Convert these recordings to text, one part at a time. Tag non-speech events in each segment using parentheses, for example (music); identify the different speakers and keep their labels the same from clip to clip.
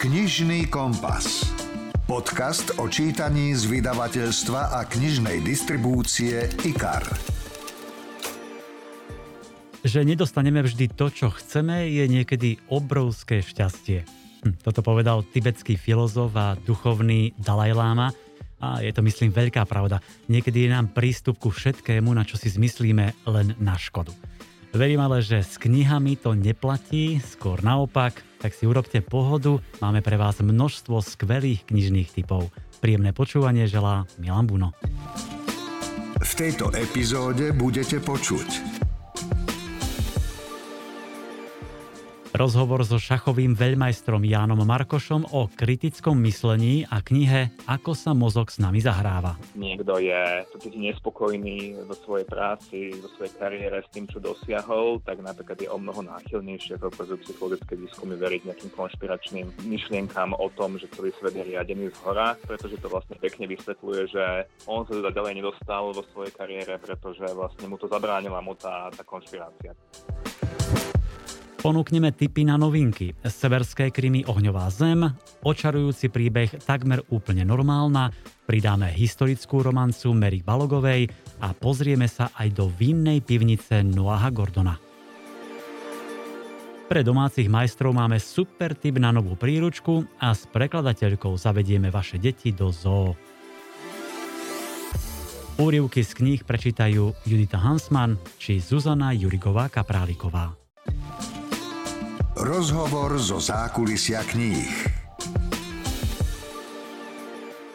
Speaker 1: Knižný kompas. Podcast o čítaní z vydavateľstva a knižnej distribúcie IKAR.
Speaker 2: Že nedostaneme vždy to, čo chceme, je niekedy obrovské šťastie. Hm, toto povedal tibetský filozof a duchovný Dalaj Lama a je to, myslím, veľká pravda. Niekedy je nám prístup ku všetkému, na čo si zmyslíme, len na škodu. Verím ale, že s knihami to neplatí, skôr naopak, tak si urobte pohodu, máme pre vás množstvo skvelých knižných typov. Príjemné počúvanie želá Milan Buno.
Speaker 1: V tejto epizóde budete počuť
Speaker 2: Rozhovor so šachovým veľmajstrom Jánom Markošom o kritickom myslení a knihe Ako sa mozog s nami zahráva.
Speaker 3: Niekto je totiž nespokojný vo svojej práci, vo svojej kariére s tým, čo dosiahol, tak napríklad je o mnoho náchylnejšie, ako ukazujú psychologické výskumy, veriť nejakým konšpiračným myšlienkám o tom, že celý svet je riadený z hora, pretože to vlastne pekne vysvetľuje, že on sa teda ďalej nedostal vo svojej kariére, pretože vlastne mu to zabránila mu tá, tá konšpirácia.
Speaker 2: Ponúkneme tipy na novinky. Severské krymy Ohňová zem, očarujúci príbeh takmer úplne normálna, pridáme historickú romancu Mary Balogovej a pozrieme sa aj do vinnej pivnice Noaha Gordona. Pre domácich majstrov máme super tip na novú príručku a s prekladateľkou zavedieme vaše deti do zoo. Úrivky z kníh prečítajú Judita Hansman či Zuzana Jurigová Kapráliková.
Speaker 1: Rozhovor zo zákulisia kníh.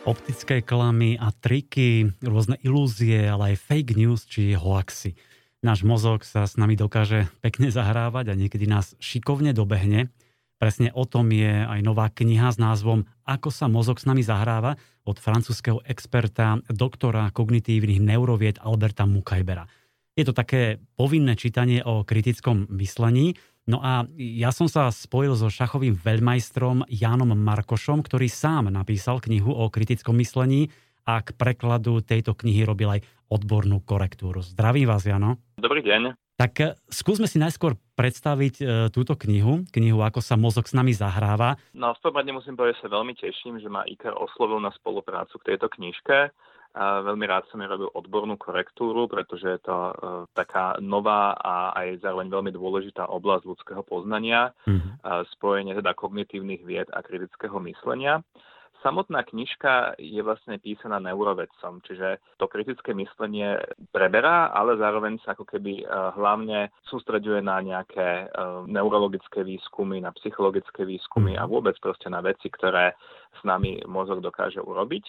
Speaker 2: Optické klamy a triky, rôzne ilúzie, ale aj fake news či hoaxy. Náš mozog sa s nami dokáže pekne zahrávať a niekedy nás šikovne dobehne. Presne o tom je aj nová kniha s názvom Ako sa mozog s nami zahráva od francúzského experta, doktora kognitívnych neurovied Alberta Mukajbera. Je to také povinné čítanie o kritickom myslení, No a ja som sa spojil so šachovým veľmajstrom Jánom Markošom, ktorý sám napísal knihu o kritickom myslení a k prekladu tejto knihy robil aj odbornú korektúru. Zdravím vás, Jano.
Speaker 3: Dobrý deň.
Speaker 2: Tak e, skúsme si najskôr predstaviť e, túto knihu, knihu Ako sa mozog s nami zahráva.
Speaker 3: No v prvom musím povedať, že sa veľmi teším, že ma IKAR oslovil na spoluprácu k tejto knižke. Veľmi rád som robil odbornú korektúru, pretože je to uh, taká nová a aj zároveň veľmi dôležitá oblasť ľudského poznania, mm-hmm. spojenie teda kognitívnych vied a kritického myslenia. Samotná knižka je vlastne písaná neurovedcom, čiže to kritické myslenie preberá, ale zároveň sa ako keby e, hlavne sústreďuje na nejaké neurologické výskumy, na psychologické výskumy mhm. a vôbec proste na veci, ktoré s nami mozog dokáže urobiť.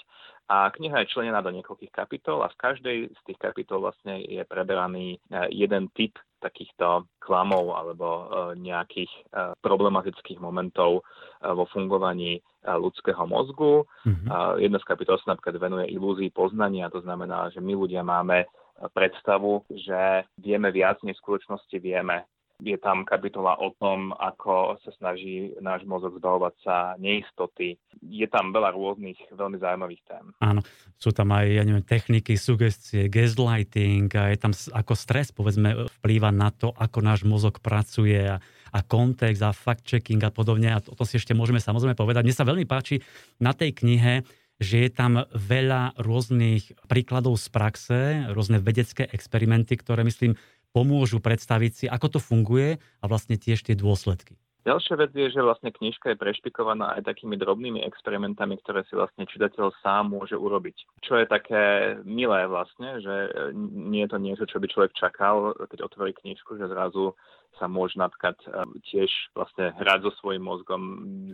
Speaker 3: A kniha je členená do niekoľkých kapitol a v každej z tých kapitol vlastne je preberaný e, jeden typ takýchto klamov alebo e, nejakých e, problematických momentov vo fungovaní ľudského mozgu. Mm-hmm. Jedna z kapitol sa napríklad venuje ilúzii poznania, to znamená, že my ľudia máme predstavu, že vieme viac, než v skutočnosti vieme je tam kapitola o tom, ako sa snaží náš mozog zbavovať sa neistoty. Je tam veľa rôznych veľmi zaujímavých tém.
Speaker 2: Áno, sú tam aj ja neviem, techniky, sugestie, gaslighting, a je tam ako stres, povedzme, vplýva na to, ako náš mozog pracuje a, a kontext a fact-checking a podobne. A to, to si ešte môžeme samozrejme povedať. Mne sa veľmi páči na tej knihe, že je tam veľa rôznych príkladov z praxe, rôzne vedecké experimenty, ktoré myslím pomôžu predstaviť si, ako to funguje a vlastne tiež tie dôsledky.
Speaker 3: Ďalšia vec je, že vlastne knižka je prešpikovaná aj takými drobnými experimentami, ktoré si vlastne čitateľ sám môže urobiť. Čo je také milé vlastne, že nie je to niečo, čo by človek čakal, keď otvorí knižku, že zrazu sa môže napríklad eh, tiež vlastne hrať so svojím mozgom,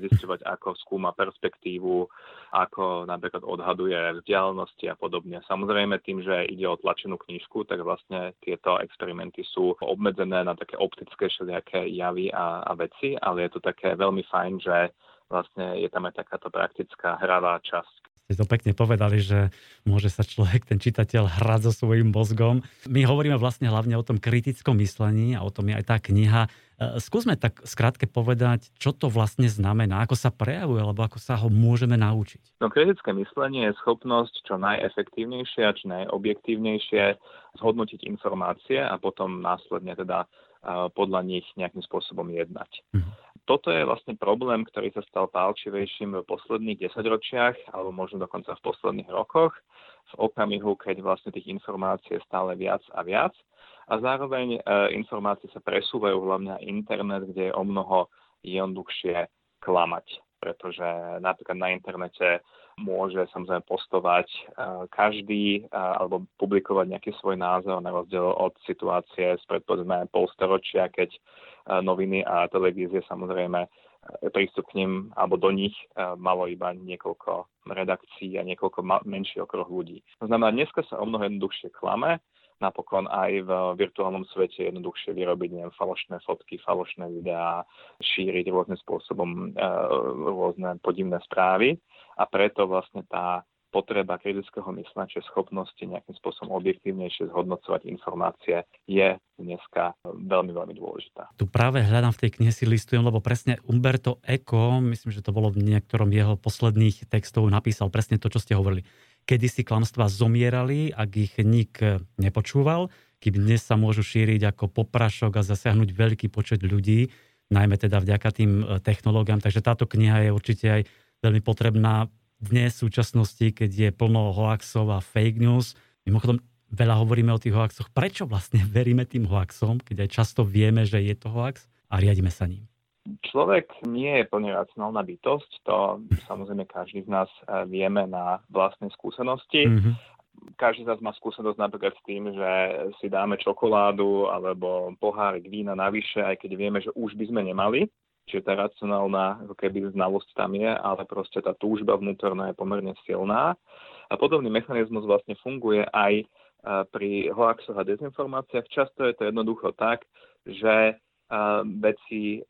Speaker 3: zisťovať, ako skúma perspektívu, ako napríklad odhaduje vzdialenosti a podobne. Samozrejme tým, že ide o tlačenú knižku, tak vlastne tieto experimenty sú obmedzené na také optické všelijaké javy a, a veci, ale je to také veľmi fajn, že vlastne je tam aj takáto praktická hravá časť,
Speaker 2: ste to pekne povedali, že môže sa človek, ten čitateľ, hrať so svojím mozgom. My hovoríme vlastne hlavne o tom kritickom myslení a o tom je aj tá kniha. E, skúsme tak skrátke povedať, čo to vlastne znamená, ako sa prejavuje, alebo ako sa ho môžeme naučiť.
Speaker 3: No, kritické myslenie je schopnosť čo najefektívnejšie a čo najobjektívnejšie zhodnotiť informácie a potom následne teda podľa nich nejakým spôsobom jednať. Mhm. Toto je vlastne problém, ktorý sa stal pálčivejším v posledných desaťročiach, alebo možno dokonca v posledných rokoch, v okamihu, keď vlastne tých informácií je stále viac a viac. A zároveň e, informácie sa presúvajú hlavne na internet, kde je o mnoho jednoduchšie klamať pretože napríklad na internete môže samozrejme postovať e, každý e, alebo publikovať nejaký svoj názor na rozdiel od situácie spred povedzme polstoročia, keď noviny a televízie samozrejme prístup k ním alebo do nich malo iba niekoľko redakcií a niekoľko menší okruh ľudí. To znamená, dneska sa o mnoho jednoduchšie klame, napokon aj v virtuálnom svete jednoduchšie vyrobiť neviem, falošné fotky, falošné videá, šíriť rôznym spôsobom e, rôzne podivné správy a preto vlastne tá potreba kritického myslenia, či schopnosti nejakým spôsobom objektívnejšie zhodnocovať informácie je dneska veľmi, veľmi dôležitá.
Speaker 2: Tu práve hľadám v tej knihe si listujem, lebo presne Umberto Eco, myslím, že to bolo v niektorom jeho posledných textov, napísal presne to, čo ste hovorili kedysi klamstvá zomierali, ak ich nik nepočúval, kým dnes sa môžu šíriť ako poprašok a zasiahnuť veľký počet ľudí, najmä teda vďaka tým e, technológiám. Takže táto kniha je určite aj veľmi potrebná dnes v súčasnosti, keď je plno hoaxov a fake news. Mimochodom, veľa hovoríme o tých hoaxoch. Prečo vlastne (laughs) veríme tým hoaxom, keď aj často vieme, že je to hoax a riadime sa ním?
Speaker 3: Človek nie je plne racionálna bytosť, to samozrejme každý z nás eh, vieme na vlastnej skúsenosti. Mm-hmm. Každý z nás má skúsenosť napríklad s tým, že si dáme čokoládu alebo pohárik vína navyše, aj keď vieme, že už by sme nemali. Čiže tá racionálna ako keby znalosť tam je, ale proste tá túžba vnútorná je pomerne silná. A podobný mechanizmus vlastne funguje aj eh, pri hoaxoch a dezinformáciách. Často je to jednoducho tak, že veci e,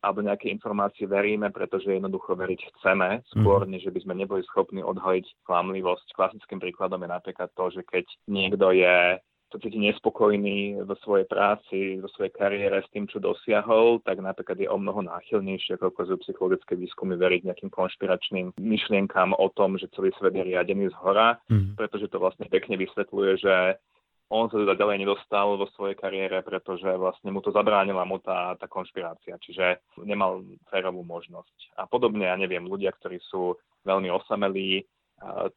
Speaker 3: alebo nejaké informácie veríme, pretože jednoducho veriť chceme, skôr mhm. než by sme neboli schopní odhojiť klamlivosť. Klasickým príkladom je napríklad to, že keď niekto je to cíti nespokojný vo svojej práci, vo svojej kariére s tým, čo dosiahol, tak napríklad je o mnoho náchylnejšie, ako ukazujú psychologické výskumy, veriť nejakým konšpiračným myšlienkám o tom, že celý svet je riadený z hora, mm. pretože to vlastne pekne vysvetľuje, že on sa teda ďalej nedostal vo svojej kariére, pretože vlastne mu to zabránila mu tá, tá konšpirácia, čiže nemal férovú možnosť. A podobne, ja neviem, ľudia, ktorí sú veľmi osamelí,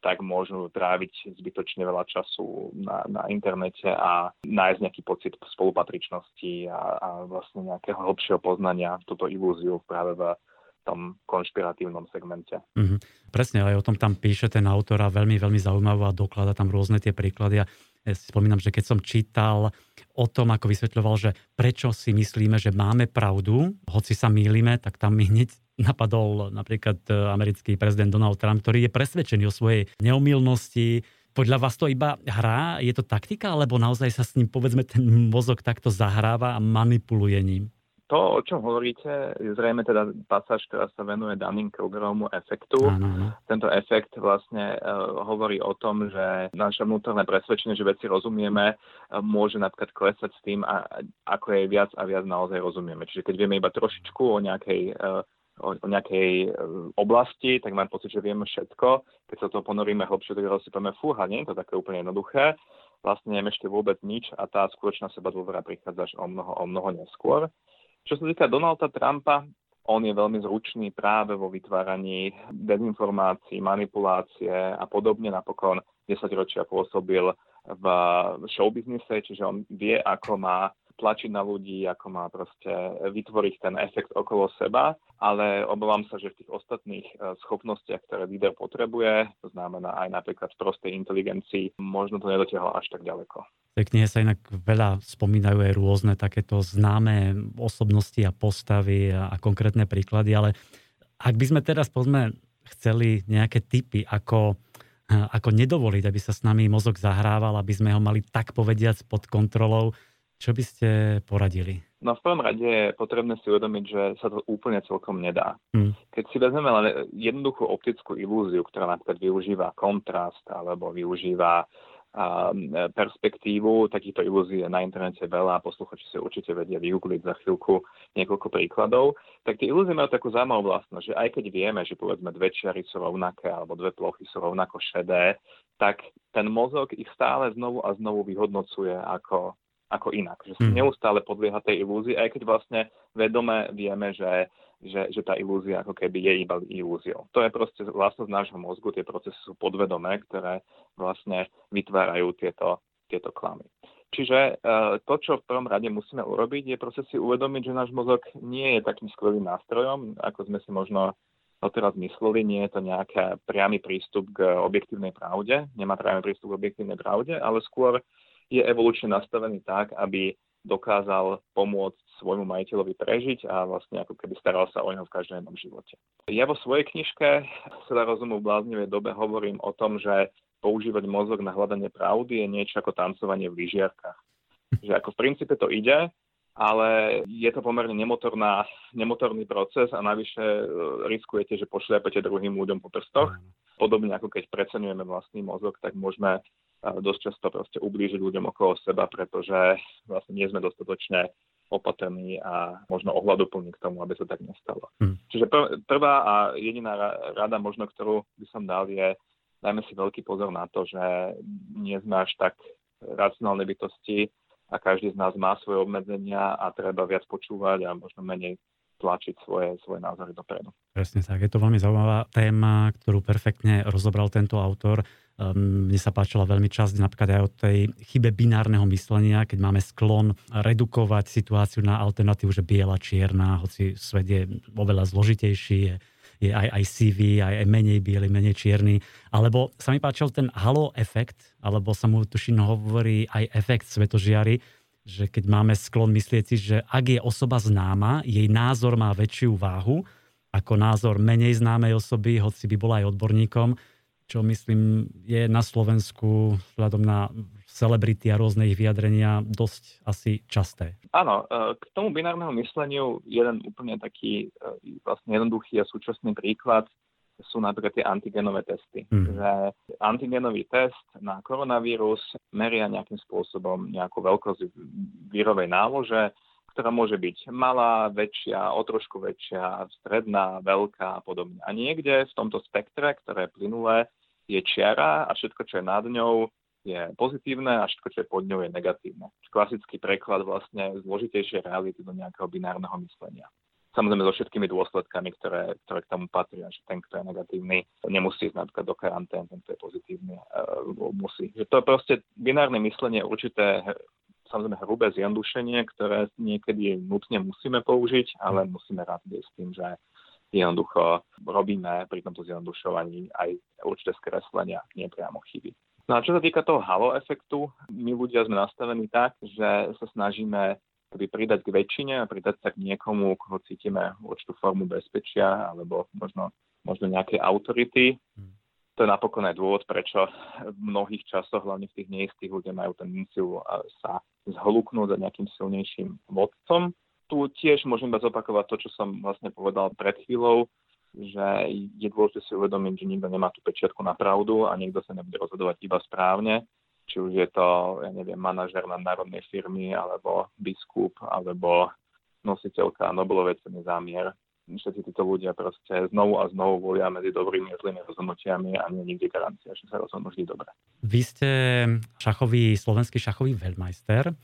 Speaker 3: tak môžu tráviť zbytočne veľa času na, na internete a nájsť nejaký pocit spolupatričnosti a, a vlastne nejakého hlbšieho poznania, túto ilúziu práve v tom konšpiratívnom segmente.
Speaker 2: Mm-hmm. Presne, aj o tom tam píše ten autor a veľmi, veľmi zaujímavé a doklada tam rôzne tie príklady. A ja si spomínam, že keď som čítal o tom, ako vysvetľoval, že prečo si myslíme, že máme pravdu, hoci sa mýlime, tak tam mi hneď napadol napríklad e, americký prezident Donald Trump, ktorý je presvedčený o svojej neomilnosti. Podľa vás to iba hrá? Je to taktika? Alebo naozaj sa s ním, povedzme, ten mozog takto zahráva a manipuluje ním?
Speaker 3: To, o čom hovoríte, je zrejme teda pasáž, ktorá sa venuje daným krugerovému efektu. Ano, Tento efekt vlastne uh, hovorí o tom, že naše vnútorné presvedčenie, že veci rozumieme, uh, môže napríklad klesať s tým, a, ako je viac a viac naozaj rozumieme. Čiže keď vieme iba trošičku o nejakej uh, o, o nejakej oblasti, tak mám pocit, že vieme všetko. Keď sa to ponoríme hlbšie, tak povieme, fúha, nie je to také úplne jednoduché. Vlastne nevieme ešte vôbec nič a tá skutočná seba dôvera prichádza až o mnoho, o mnoho neskôr. Čo sa týka Donalda Trumpa, on je veľmi zručný práve vo vytváraní dezinformácií, manipulácie a podobne. Napokon 10 ročia pôsobil v showbiznise, čiže on vie, ako má tlačiť na ľudí, ako má proste vytvoriť ten efekt okolo seba, ale obávam sa, že v tých ostatných e, schopnostiach, ktoré líder potrebuje, to znamená aj napríklad v prostej inteligencii, možno to nedotiahol až tak ďaleko.
Speaker 2: V knihe sa inak veľa spomínajú aj rôzne takéto známe osobnosti a postavy a, konkrétne príklady, ale ak by sme teraz pozme chceli nejaké typy, ako ako nedovoliť, aby sa s nami mozog zahrával, aby sme ho mali tak povediac pod kontrolou, čo by ste poradili?
Speaker 3: No v prvom rade je potrebné si uvedomiť, že sa to úplne celkom nedá. Hmm. Keď si vezmeme len jednoduchú optickú ilúziu, ktorá napríklad využíva kontrast alebo využíva perspektívu, takýchto ilúzií je na internete veľa, posluchači si určite vedia vygoogliť za chvíľku niekoľko príkladov, tak tie ilúzie majú takú zaujímavú vlastnosť, že aj keď vieme, že povedzme dve čiary sú rovnaké alebo dve plochy sú rovnako šedé, tak ten mozog ich stále znovu a znovu vyhodnocuje ako ako inak. Že mm. neustále podlieha tej ilúzii, aj keď vlastne vedome vieme, že že, že tá ilúzia ako keby je iba ilúziou. To je proste vlastnosť nášho mozgu, tie procesy sú podvedomé, ktoré vlastne vytvárajú tieto, tieto klamy. Čiže e, to, čo v prvom rade musíme urobiť, je proste si uvedomiť, že náš mozog nie je takým skvelým nástrojom, ako sme si možno doteraz mysleli, nie je to nejaký priamy prístup k objektívnej pravde, nemá priamy prístup k objektívnej pravde, ale skôr je evolučne nastavený tak, aby dokázal pomôcť svojmu majiteľovi prežiť a vlastne ako keby staral sa o neho v každom jednom živote. Ja vo svojej knižke Sila rozumu v bláznivej dobe hovorím o tom, že používať mozog na hľadanie pravdy je niečo ako tancovanie v lyžiarkách. Že ako v princípe to ide, ale je to pomerne nemotorná, nemotorný proces a navyše e, riskujete, že pošliapete druhým ľuďom po prstoch. Podobne ako keď preceňujeme vlastný mozog, tak môžeme dosť často proste ublížiť ľuďom okolo seba, pretože vlastne nie sme dostatočne opatrní a možno ohľaduplní k tomu, aby sa tak nestalo. Hmm. Čiže pr- prvá a jediná rada možno, ktorú by som dal je dajme si veľký pozor na to, že nie sme až tak racionálne bytosti a každý z nás má svoje obmedzenia a treba viac počúvať a možno menej tlačiť svoje, svoje názory dopredu.
Speaker 2: Presne tak. Je to veľmi zaujímavá téma, ktorú perfektne rozobral tento autor. Um, mne sa páčila veľmi časť napríklad aj o tej chybe binárneho myslenia, keď máme sklon redukovať situáciu na alternatívu, že biela, čierna, hoci svet je oveľa zložitejší, je, je aj, aj CV, aj, aj menej biely, menej čierny. Alebo sa mi páčil ten halo efekt, alebo sa mu tuším hovorí aj efekt svetožiary, že keď máme sklon myslieť si, že ak je osoba známa, jej názor má väčšiu váhu ako názor menej známej osoby, hoci by bola aj odborníkom, čo myslím je na Slovensku vzhľadom na celebrity a rôzne ich vyjadrenia dosť asi časté.
Speaker 3: Áno, e, k tomu binárnemu mysleniu jeden úplne taký e, vlastne jednoduchý a súčasný príklad sú napríklad tie antigenové testy. Mm. Že antigenový test na koronavírus meria nejakým spôsobom nejakú veľkosť vírovej nálože, ktorá môže byť malá, väčšia, o trošku väčšia, stredná, veľká a podobne. A niekde v tomto spektre, ktoré je plynulé, je čiara a všetko, čo je nad ňou, je pozitívne a všetko, čo je pod ňou, je negatívne. Klasický preklad vlastne zložitejšie reality do nejakého binárneho myslenia. Samozrejme so všetkými dôsledkami, ktoré, ktoré k tomu patria, že ten, kto je negatívny, nemusí ísť napríklad do karantén, ten, kto je pozitívny, uh, musí. Že to je proste binárne myslenie určité samozrejme hrubé zjednodušenie, ktoré niekedy nutne musíme použiť, ale musíme rád s tým, že jednoducho robíme pri tomto zjednodušovaní aj určité skreslenia, nie priamo chyby. No a čo sa týka toho halo efektu, my ľudia sme nastavení tak, že sa snažíme keby pridať k väčšine a pridať sa k niekomu, koho cítime určitú formu bezpečia alebo možno, možno nejakej autority. Hmm to je napokon aj dôvod, prečo v mnohých časoch, hlavne v tých neistých, ľudia majú tendenciu sa zhluknúť za nejakým silnejším vodcom. Tu tiež môžem iba zopakovať to, čo som vlastne povedal pred chvíľou, že je dôležité si uvedomiť, že nikto nemá tú pečiatku na pravdu a niekto sa nebude rozhodovať iba správne. Či už je to, ja neviem, manažer na národnej firmy, alebo biskup, alebo nositeľka Nobelovej ceny zámier všetci títo ľudia proste znovu a znovu volia medzi dobrými a zlými rozhodnutiami a nie nikdy garancia, že sa rozhodnú vždy dobre.
Speaker 2: Vy ste šachový, slovenský šachový veľmajster.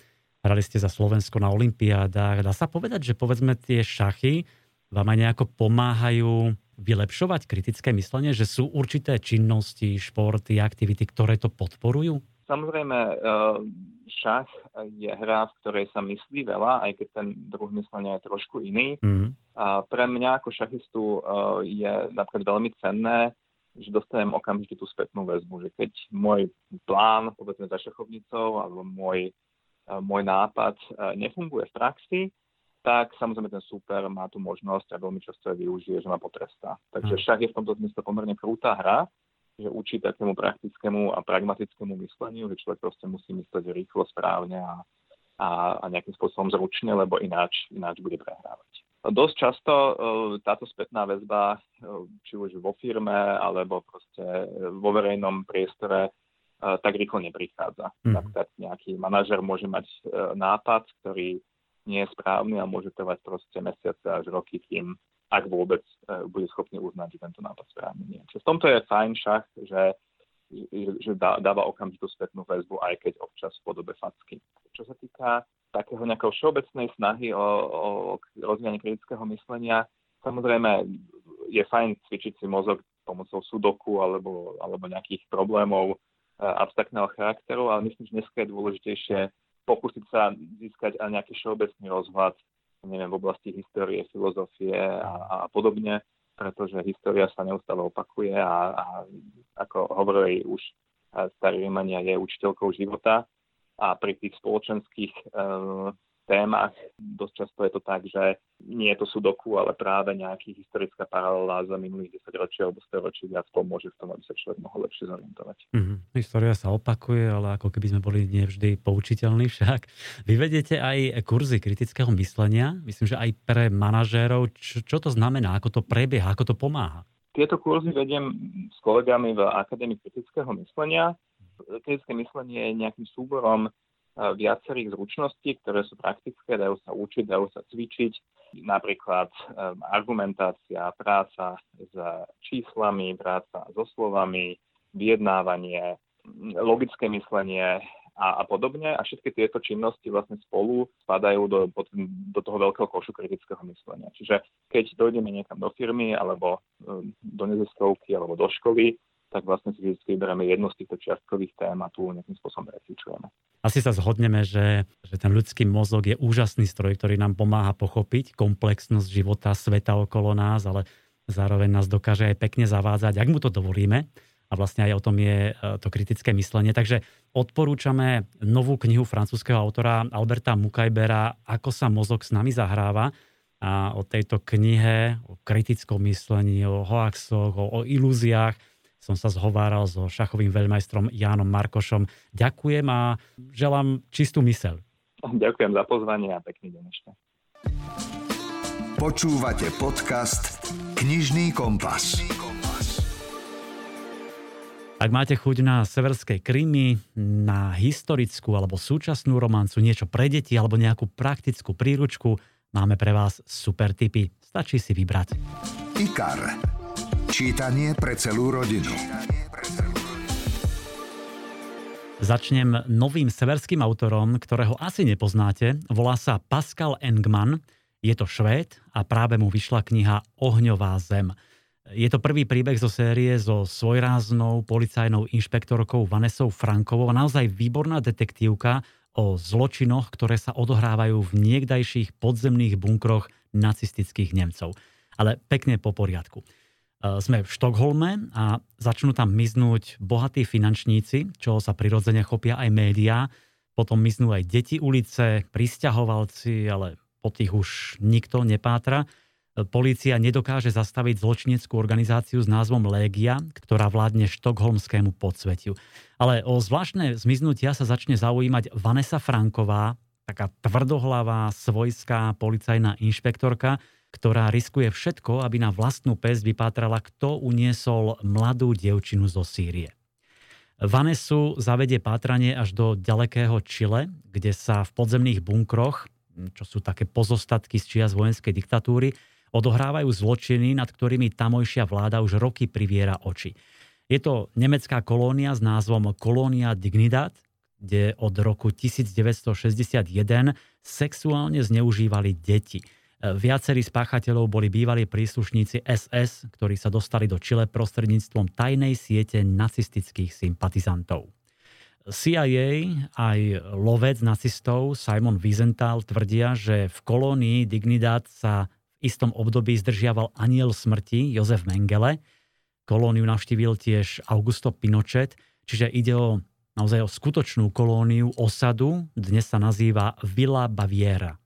Speaker 2: Hrali ste za Slovensko na Olympiádach. Dá sa povedať, že povedzme tie šachy vám aj nejako pomáhajú vylepšovať kritické myslenie, že sú určité činnosti, športy, aktivity, ktoré to podporujú?
Speaker 3: Samozrejme, eh, šach je hra, v ktorej sa myslí veľa, aj keď ten druh myslenia je trošku iný. Mm. A pre mňa ako šachistu eh, je napríklad veľmi cenné, že dostanem okamžite tú spätnú väzbu, že keď môj plán, povedzme za šachovnicou, alebo môj, eh, môj nápad nefunguje v praxi, tak samozrejme ten super má tú možnosť a veľmi často aj využije, že ma potrestá. Takže mm. šach je v tomto zmysle pomerne krúta hra, že učí takému praktickému a pragmatickému mysleniu, že človek proste musí myslieť rýchlo, správne a, a, a nejakým spôsobom zručne, lebo ináč, ináč bude prehrávať. Dosť často uh, táto spätná väzba, uh, či už vo firme, alebo proste vo verejnom priestore, uh, tak rýchlo neprichádza. Mm. Napríklad nejaký manažer môže mať nápad, ktorý nie je správny a môže trvať proste mesiace až roky, kým ak vôbec e, bude schopný uznať, že tento nápad správny nie. Čiže v tomto je fajn šach, že, že dáva okamžitú spätnú väzbu, aj keď občas v podobe facky. Čo sa týka takého nejakého všeobecnej snahy o, o rozvíjanie kritického myslenia, Samozrejme, je fajn cvičiť si mozog pomocou sudoku alebo, alebo nejakých problémov abstraktného charakteru, ale myslím, že dneska je dôležitejšie pokúsiť sa získať aj nejaký všeobecný rozhľad neviem, v oblasti histórie, filozofie a, a podobne, pretože história sa neustále opakuje a, a ako hovorili už starí Rímania, je učiteľkou života a pri tých spoločenských e, témach. Dosť často je to tak, že nie je to sudoku, ale práve nejaký historická paralela za minulých 10 ročí alebo 100 ročí viac pomôže v tom, aby sa človek mohol lepšie zorientovať.
Speaker 2: Mm-hmm. História sa opakuje, ale ako keby sme boli nevždy poučiteľní však. Vy vedete aj kurzy kritického myslenia, myslím, že aj pre manažérov. Čo, čo to znamená, ako to prebieha, ako to pomáha?
Speaker 3: Tieto kurzy vediem s kolegami v Akadémii kritického myslenia. Kritické myslenie je nejakým súborom viacerých zručností, ktoré sú praktické, dajú sa učiť, dajú sa cvičiť, napríklad argumentácia, práca s číslami, práca so slovami, vyjednávanie, logické myslenie a, a podobne. A všetky tieto činnosti vlastne spolu spadajú do, do toho veľkého košu kritického myslenia. Čiže keď dojdeme niekam do firmy alebo do neziskovky alebo do školy, tak vlastne si vždy vyberieme jednu z týchto čiastkových tém a tu nejakým spôsobom recvičujeme.
Speaker 2: Asi sa zhodneme, že, že ten ľudský mozog je úžasný stroj, ktorý nám pomáha pochopiť komplexnosť života, sveta okolo nás, ale zároveň nás dokáže aj pekne zavádzať, ak mu to dovolíme. A vlastne aj o tom je e, to kritické myslenie. Takže odporúčame novú knihu francúzského autora Alberta Mukajbera Ako sa mozog s nami zahráva. A o tejto knihe, o kritickom myslení, o hoaxoch, o, o ilúziách som sa zhováral so šachovým veľmajstrom Jánom Markošom. Ďakujem a želám čistú mysel.
Speaker 3: Ďakujem za pozvanie a pekný deň ešte.
Speaker 1: Počúvate podcast Knižný kompas.
Speaker 2: Ak máte chuť na severskej Krymy, na historickú alebo súčasnú romancu, niečo pre deti alebo nejakú praktickú príručku, máme pre vás super tipy. Stačí si vybrať.
Speaker 1: IKAR. Čítanie pre celú rodinu.
Speaker 2: Začnem novým severským autorom, ktorého asi nepoznáte. Volá sa Pascal Engman. Je to Švéd a práve mu vyšla kniha Ohňová zem. Je to prvý príbeh zo série so svojráznou policajnou inšpektorkou Vanesou Frankovou naozaj výborná detektívka o zločinoch, ktoré sa odohrávajú v niekdajších podzemných bunkroch nacistických Nemcov. Ale pekne po poriadku. E, sme v Štokholme a začnú tam miznúť bohatí finančníci, čo sa prirodzene chopia aj médiá. Potom miznú aj deti ulice, pristahovalci, ale po tých už nikto nepátra. E, polícia nedokáže zastaviť zločineckú organizáciu s názvom Légia, ktorá vládne štokholmskému podsvetiu. Ale o zvláštne zmiznutia sa začne zaujímať Vanessa Franková, taká tvrdohlavá svojská policajná inšpektorka, ktorá riskuje všetko, aby na vlastnú pes vypátrala, kto uniesol mladú dievčinu zo Sýrie. Vanesu zavedie pátranie až do ďalekého Čile, kde sa v podzemných bunkroch, čo sú také pozostatky z čias vojenskej diktatúry, odohrávajú zločiny, nad ktorými tamojšia vláda už roky priviera oči. Je to nemecká kolónia s názvom Kolónia Dignidad, kde od roku 1961 sexuálne zneužívali deti – Viacerí spáchateľov boli bývalí príslušníci SS, ktorí sa dostali do Čile prostredníctvom tajnej siete nacistických sympatizantov. CIA aj lovec nacistov Simon Wiesenthal tvrdia, že v kolónii Dignidad sa v istom období zdržiaval aniel smrti Jozef Mengele. Kolóniu navštívil tiež Augusto Pinochet, čiže ide o naozaj o skutočnú kolóniu, osadu, dnes sa nazýva Villa Baviera.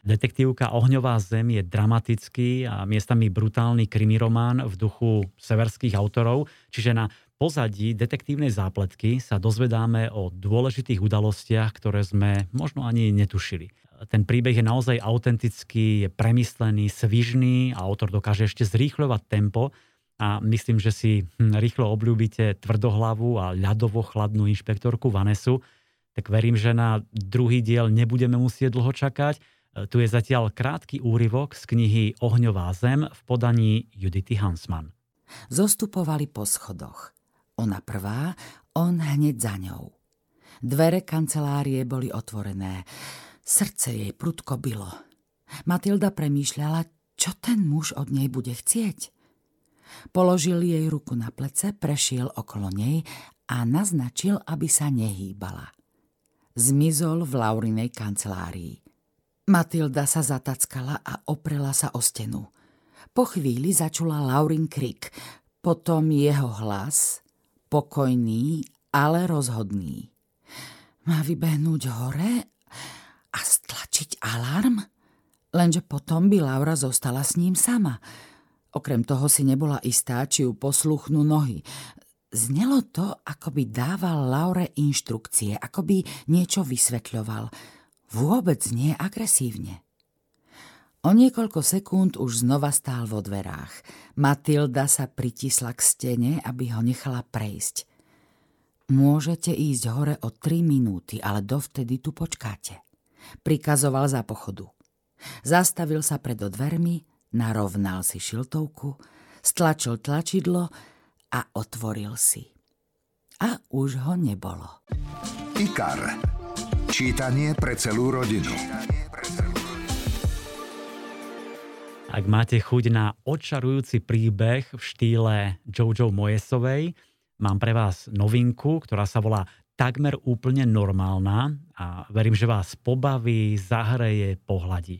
Speaker 2: Detektívka Ohňová zem je dramatický a miestami brutálny krimiromán v duchu severských autorov, čiže na pozadí detektívnej zápletky sa dozvedáme o dôležitých udalostiach, ktoré sme možno ani netušili. Ten príbeh je naozaj autentický, je premyslený, svižný a autor dokáže ešte zrýchľovať tempo. A myslím, že si hm, rýchlo obľúbite tvrdohlavu a ľadovo chladnú inšpektorku Vanesu, tak verím, že na druhý diel nebudeme musieť dlho čakať tu je zatiaľ krátky úryvok z knihy Ohňová zem v podaní Judity Hansman.
Speaker 4: Zostupovali po schodoch. Ona prvá, on hneď za ňou. Dvere kancelárie boli otvorené. Srdce jej prudko bylo. Matilda premýšľala, Čo ten muž od nej bude chcieť? Položil jej ruku na plece, prešiel okolo nej a naznačil, aby sa nehýbala. Zmizol v Laurinej kancelárii. Matilda sa zatackala a oprela sa o stenu. Po chvíli začula Laurin krik, potom jeho hlas, pokojný, ale rozhodný. Má vybehnúť hore a stlačiť alarm? Lenže potom by Laura zostala s ním sama. Okrem toho si nebola istá, či ju posluchnú nohy. Znelo to, ako by dával Laure inštrukcie, ako by niečo vysvetľoval. Vôbec nie agresívne. O niekoľko sekúnd už znova stál vo dverách. Matilda sa pritisla k stene, aby ho nechala prejsť. Môžete ísť hore o tri minúty, ale dovtedy tu počkáte. Prikazoval za pochodu. Zastavil sa pred dvermi, narovnal si šiltovku, stlačil tlačidlo a otvoril si. A už ho nebolo.
Speaker 1: IKAR. Čítanie pre celú rodinu.
Speaker 2: Ak máte chuť na očarujúci príbeh v štýle Jojo Moyesovej, mám pre vás novinku, ktorá sa volá takmer úplne normálna a verím, že vás pobaví, zahreje, pohľadí.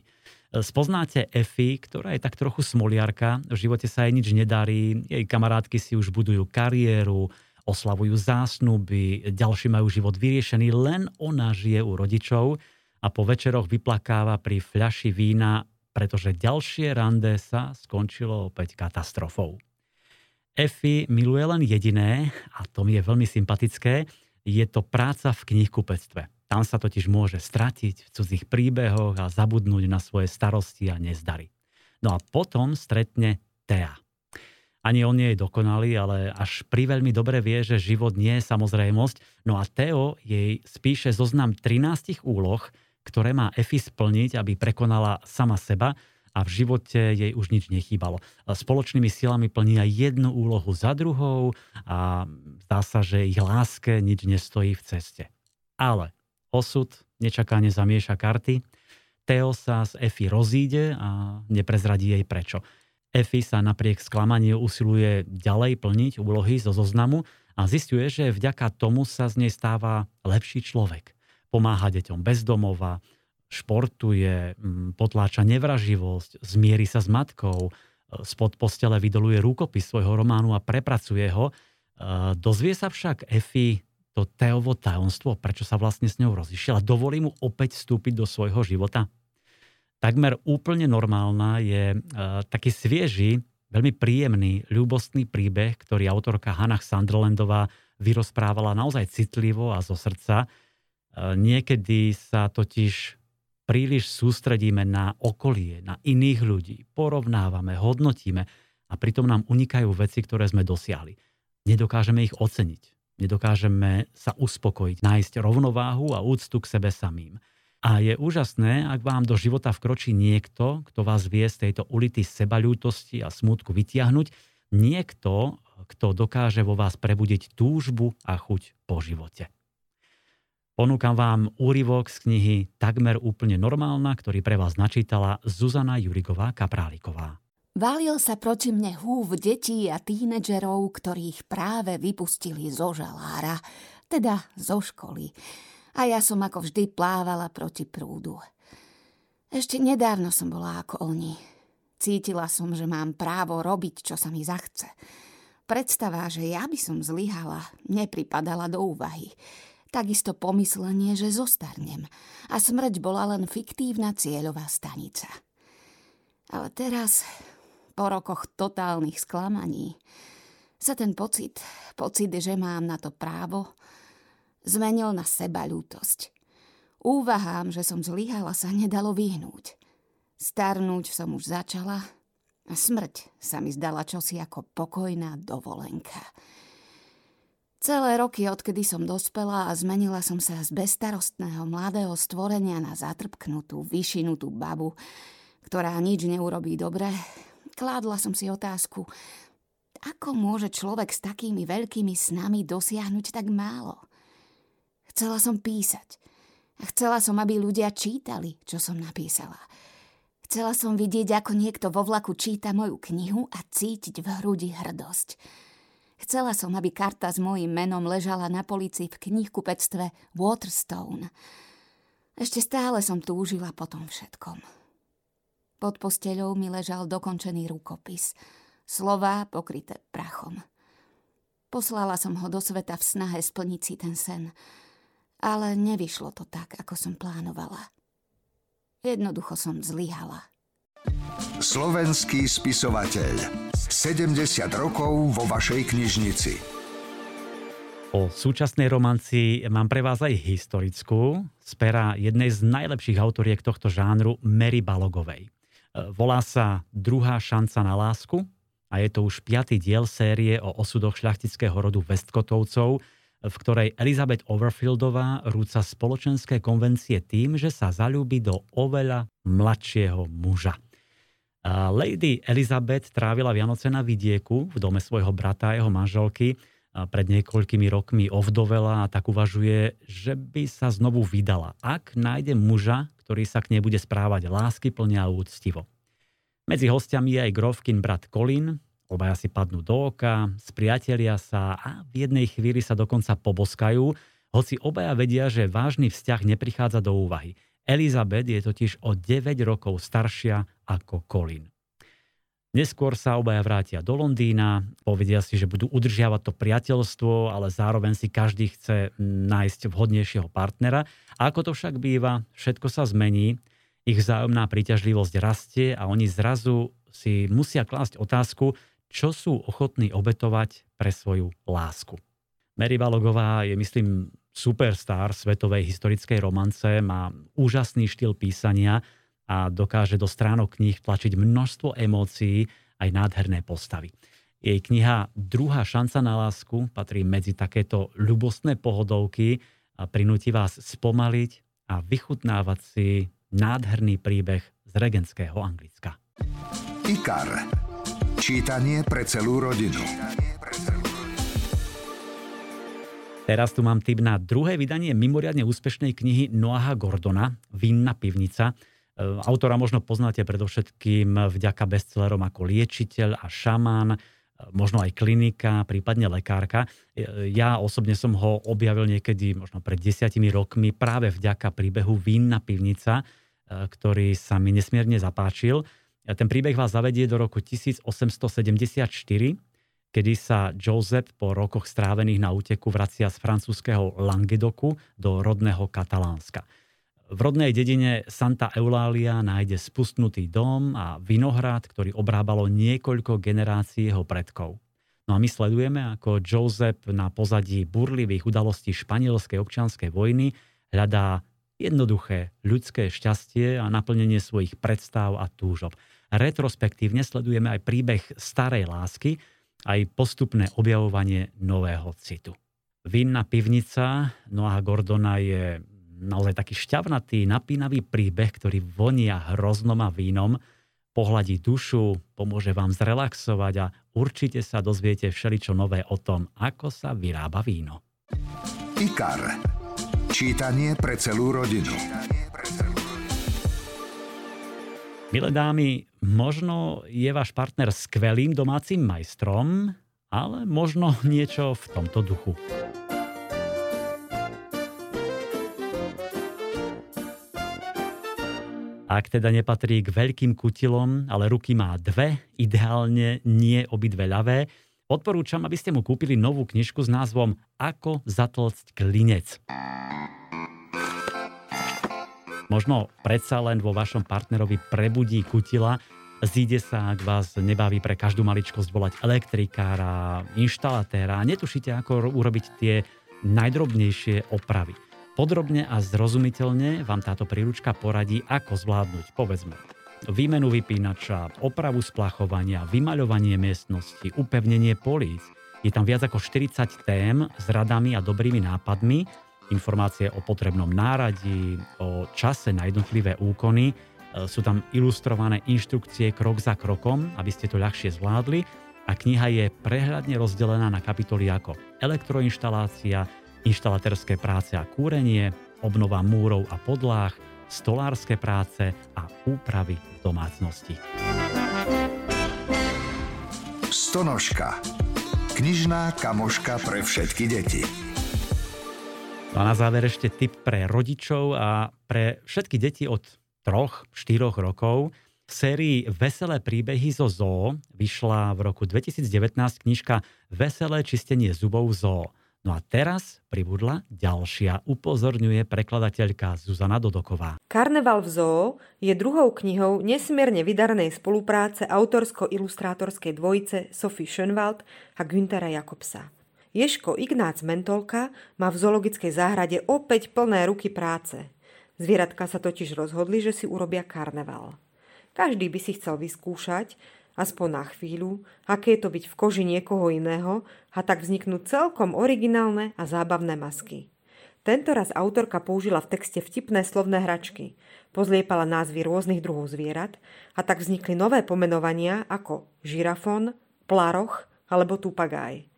Speaker 2: Spoznáte Efi, ktorá je tak trochu smoliarka, v živote sa jej nič nedarí, jej kamarátky si už budujú kariéru, oslavujú zásnuby, ďalší majú život vyriešený, len ona žije u rodičov a po večeroch vyplakáva pri fľaši vína pretože ďalšie rande sa skončilo opäť katastrofou. Effie miluje len jediné, a to mi je veľmi sympatické, je to práca v knihkupectve. Tam sa totiž môže stratiť v cudzích príbehoch a zabudnúť na svoje starosti a nezdary. No a potom stretne Tea. Ani on nie je dokonalý, ale až pri veľmi dobre vie, že život nie je samozrejmosť. No a Teo jej spíše zoznam 13 úloh, ktoré má Efi splniť, aby prekonala sama seba a v živote jej už nič nechýbalo. Spoločnými silami plní aj jednu úlohu za druhou a zdá sa, že ich láske nič nestojí v ceste. Ale osud nečakane zamieša karty. Teo sa s Efi rozíde a neprezradí jej prečo. Efi sa napriek sklamaniu usiluje ďalej plniť úlohy zo zoznamu a zistuje, že vďaka tomu sa z nej stáva lepší človek pomáha deťom bezdomova, športuje, mm, potláča nevraživosť, zmierí sa s matkou, e, spod postele vydoluje rúkopis svojho románu a prepracuje ho. E, dozvie sa však Efi to Teovo tajomstvo, prečo sa vlastne s ňou rozišiel a dovolí mu opäť vstúpiť do svojho života. Takmer úplne normálna je e, taký svieži, veľmi príjemný, ľúbostný príbeh, ktorý autorka Hannah Sunderlandová vyrozprávala naozaj citlivo a zo srdca. Niekedy sa totiž príliš sústredíme na okolie, na iných ľudí, porovnávame, hodnotíme a pritom nám unikajú veci, ktoré sme dosiahli. Nedokážeme ich oceniť, nedokážeme sa uspokojiť, nájsť rovnováhu a úctu k sebe samým. A je úžasné, ak vám do života vkročí niekto, kto vás vie z tejto ulity sebaľútosti a smutku vytiahnuť, niekto, kto dokáže vo vás prebudiť túžbu a chuť po živote. Ponúkam vám úryvok z knihy Takmer úplne normálna, ktorý pre vás načítala Zuzana Jurigová Kapráliková.
Speaker 5: Valil sa proti mne húv detí a tínedžerov, ktorých práve vypustili zo žalára, teda zo školy. A ja som ako vždy plávala proti prúdu. Ešte nedávno som bola ako oni. Cítila som, že mám právo robiť, čo sa mi zachce. Predstava, že ja by som zlyhala, nepripadala do úvahy. Takisto pomyslenie, že zostarnem a smrť bola len fiktívna cieľová stanica. Ale teraz, po rokoch totálnych sklamaní, sa ten pocit, pocit, že mám na to právo, zmenil na seba ľútosť. Úvahám, že som zlyhala, sa nedalo vyhnúť. Starnúť som už začala a smrť sa mi zdala čosi ako pokojná dovolenka. Celé roky, odkedy som dospela a zmenila som sa z bezstarostného mladého stvorenia na zatrpknutú, vyšinutú babu, ktorá nič neurobí dobre, kládla som si otázku, ako môže človek s takými veľkými snami dosiahnuť tak málo? Chcela som písať. Chcela som, aby ľudia čítali, čo som napísala. Chcela som vidieť, ako niekto vo vlaku číta moju knihu a cítiť v hrudi hrdosť. Chcela som, aby karta s mojím menom ležala na polici v knihkupectve Waterstone. Ešte stále som túžila po tom všetkom. Pod posteľou mi ležal dokončený rukopis. Slová pokryté prachom. Poslala som ho do sveta v snahe splniť si ten sen. Ale nevyšlo to tak, ako som plánovala. Jednoducho som zlyhala.
Speaker 1: Slovenský spisovateľ. 70 rokov vo vašej knižnici.
Speaker 2: O súčasnej romanci mám pre vás aj historickú, z pera jednej z najlepších autoriek tohto žánru, Mary Balogovej. E, volá sa Druhá šanca na lásku a je to už piatý diel série o osudoch šľachtického rodu Westkotovcov, v ktorej Elizabeth Overfieldová rúca spoločenské konvencie tým, že sa zalúbi do oveľa mladšieho muža. Lady Elizabeth trávila Vianoce na vidieku v dome svojho brata a jeho manželky. Pred niekoľkými rokmi ovdovela a tak uvažuje, že by sa znovu vydala, ak nájde muža, ktorý sa k nej bude správať lásky plne a úctivo. Medzi hostiami je aj grovkin brat Colin, Obaja si padnú do oka, spriatelia sa a v jednej chvíli sa dokonca poboskajú, hoci obaja vedia, že vážny vzťah neprichádza do úvahy. Elizabeth je totiž o 9 rokov staršia ako Colin. Neskôr sa obaja vrátia do Londýna, povedia si, že budú udržiavať to priateľstvo, ale zároveň si každý chce nájsť vhodnejšieho partnera. A ako to však býva, všetko sa zmení, ich vzájomná príťažlivosť rastie a oni zrazu si musia klásť otázku, čo sú ochotní obetovať pre svoju lásku. Mary Balogová je, myslím, superstar svetovej historickej romance, má úžasný štýl písania a dokáže do stránok kníh tlačiť množstvo emócií aj nádherné postavy. Jej kniha Druhá šanca na lásku patrí medzi takéto ľubostné pohodovky a prinúti vás spomaliť a vychutnávať si nádherný príbeh z regenského Anglicka.
Speaker 1: IKAR. Čítanie pre celú rodinu.
Speaker 2: Teraz tu mám tip na druhé vydanie mimoriadne úspešnej knihy Noaha Gordona Vinná pivnica. E, autora možno poznáte predovšetkým vďaka bestsellerom ako Liečiteľ a Šamán, e, možno aj klinika, prípadne lekárka. E, ja osobne som ho objavil niekedy možno pred desiatimi rokmi práve vďaka príbehu Vinná pivnica, ktorý sa mi nesmierne zapáčil. Ten príbeh vás zavedie do roku 1874, kedy sa Joseph po rokoch strávených na úteku vracia z francúzského Languedoku do rodného Katalánska. V rodnej dedine Santa Eulália nájde spustnutý dom a vinohrad, ktorý obrábalo niekoľko generácií jeho predkov. No a my sledujeme, ako Joseph na pozadí burlivých udalostí španielskej občianskej vojny hľadá jednoduché ľudské šťastie a naplnenie svojich predstav a túžob retrospektívne sledujeme aj príbeh starej lásky, aj postupné objavovanie nového citu. Vinná pivnica Noah Gordona je naozaj taký šťavnatý, napínavý príbeh, ktorý vonia hroznom a vínom, pohľadí dušu, pomôže vám zrelaxovať a určite sa dozviete všeličo nové o tom, ako sa vyrába víno.
Speaker 1: IKAR. Čítanie pre celú rodinu.
Speaker 2: Milé dámy, možno je váš partner skvelým domácim majstrom, ale možno niečo v tomto duchu. Ak teda nepatrí k veľkým kutilom, ale ruky má dve, ideálne nie obidve ľavé, odporúčam, aby ste mu kúpili novú knižku s názvom Ako zatlcť klinec. Možno predsa len vo vašom partnerovi prebudí kutila, zíde sa, ak vás nebaví pre každú maličkosť volať elektrikára, inštalatéra a netušíte, ako urobiť tie najdrobnejšie opravy. Podrobne a zrozumiteľne vám táto príručka poradí, ako zvládnuť, povedzme, výmenu vypínača, opravu splachovania, vymaľovanie miestnosti, upevnenie políc. Je tam viac ako 40 tém s radami a dobrými nápadmi, informácie o potrebnom náradí, o čase na jednotlivé úkony. E, sú tam ilustrované inštrukcie krok za krokom, aby ste to ľahšie zvládli a kniha je prehľadne rozdelená na kapitoly ako elektroinštalácia, inštalaterské práce a kúrenie, obnova múrov a podlách, stolárske práce a úpravy v domácnosti.
Speaker 1: Stonožka. Knižná kamoška pre všetky deti.
Speaker 2: No a na záver ešte tip pre rodičov a pre všetky deti od 3-4 rokov. V sérii Veselé príbehy zo zoo vyšla v roku 2019 knižka Veselé čistenie zubov zoo. No a teraz pribudla ďalšia, upozorňuje prekladateľka Zuzana Dodoková.
Speaker 6: Karneval v zoo je druhou knihou nesmierne vydarnej spolupráce autorsko-ilustrátorskej dvojice Sophie Schönwald a Günthera Jakobsa. Ješko Ignác Mentolka má v zoologickej záhrade opäť plné ruky práce. Zvieratka sa totiž rozhodli, že si urobia karneval. Každý by si chcel vyskúšať, aspoň na chvíľu, aké je to byť v koži niekoho iného a tak vzniknú celkom originálne a zábavné masky. Tento raz autorka použila v texte vtipné slovné hračky, pozliepala názvy rôznych druhov zvierat a tak vznikli nové pomenovania ako žirafon, plaroch alebo tupagáj.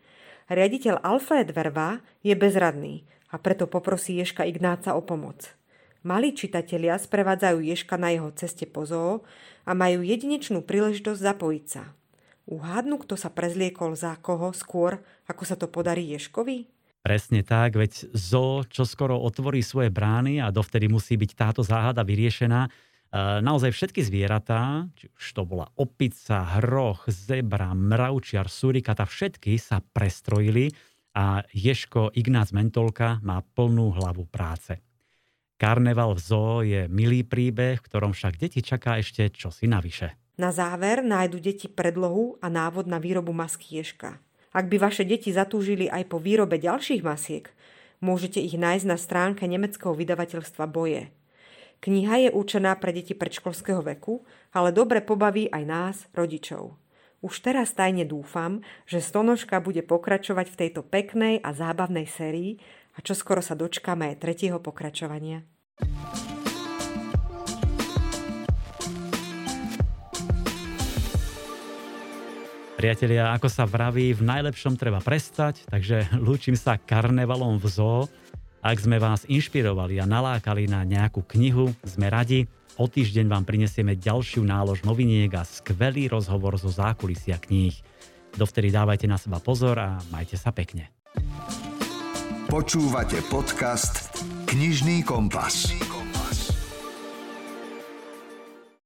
Speaker 6: Riaditeľ Alfred Verva je bezradný a preto poprosí Ježka Ignáca o pomoc. Malí čitatelia sprevádzajú Ježka na jeho ceste po zoo a majú jedinečnú príležitosť zapojiť sa. Uhádnu, kto sa prezliekol za koho skôr, ako sa to podarí Ješkovi?
Speaker 2: Presne tak, veď zoo čo skoro otvorí svoje brány a dovtedy musí byť táto záhada vyriešená. E, naozaj všetky zvieratá, či už to bola opica, hroch, zebra, mravčiar, surikata, všetky sa prestrojili a Ješko Ignác Mentolka má plnú hlavu práce. Karneval v zoo je milý príbeh, v ktorom však deti čaká ešte čosi navyše.
Speaker 6: Na záver nájdu deti predlohu a návod na výrobu masky ješka. Ak by vaše deti zatúžili aj po výrobe ďalších masiek, môžete ich nájsť na stránke nemeckého vydavateľstva Boje. Kniha je určená pre deti predškolského veku, ale dobre pobaví aj nás, rodičov. Už teraz tajne dúfam, že Stonožka bude pokračovať v tejto peknej a zábavnej sérii a čo skoro sa dočkáme aj tretieho pokračovania.
Speaker 2: Priatelia, ako sa vraví, v najlepšom treba prestať, takže lúčim sa karnevalom v zoo. Ak sme vás inšpirovali a nalákali na nejakú knihu, sme radi. O týždeň vám prinesieme ďalšiu nálož noviniek a skvelý rozhovor zo zákulisia kníh. Dovtedy dávajte na seba pozor a majte sa pekne.
Speaker 1: Počúvate podcast Knižný kompas.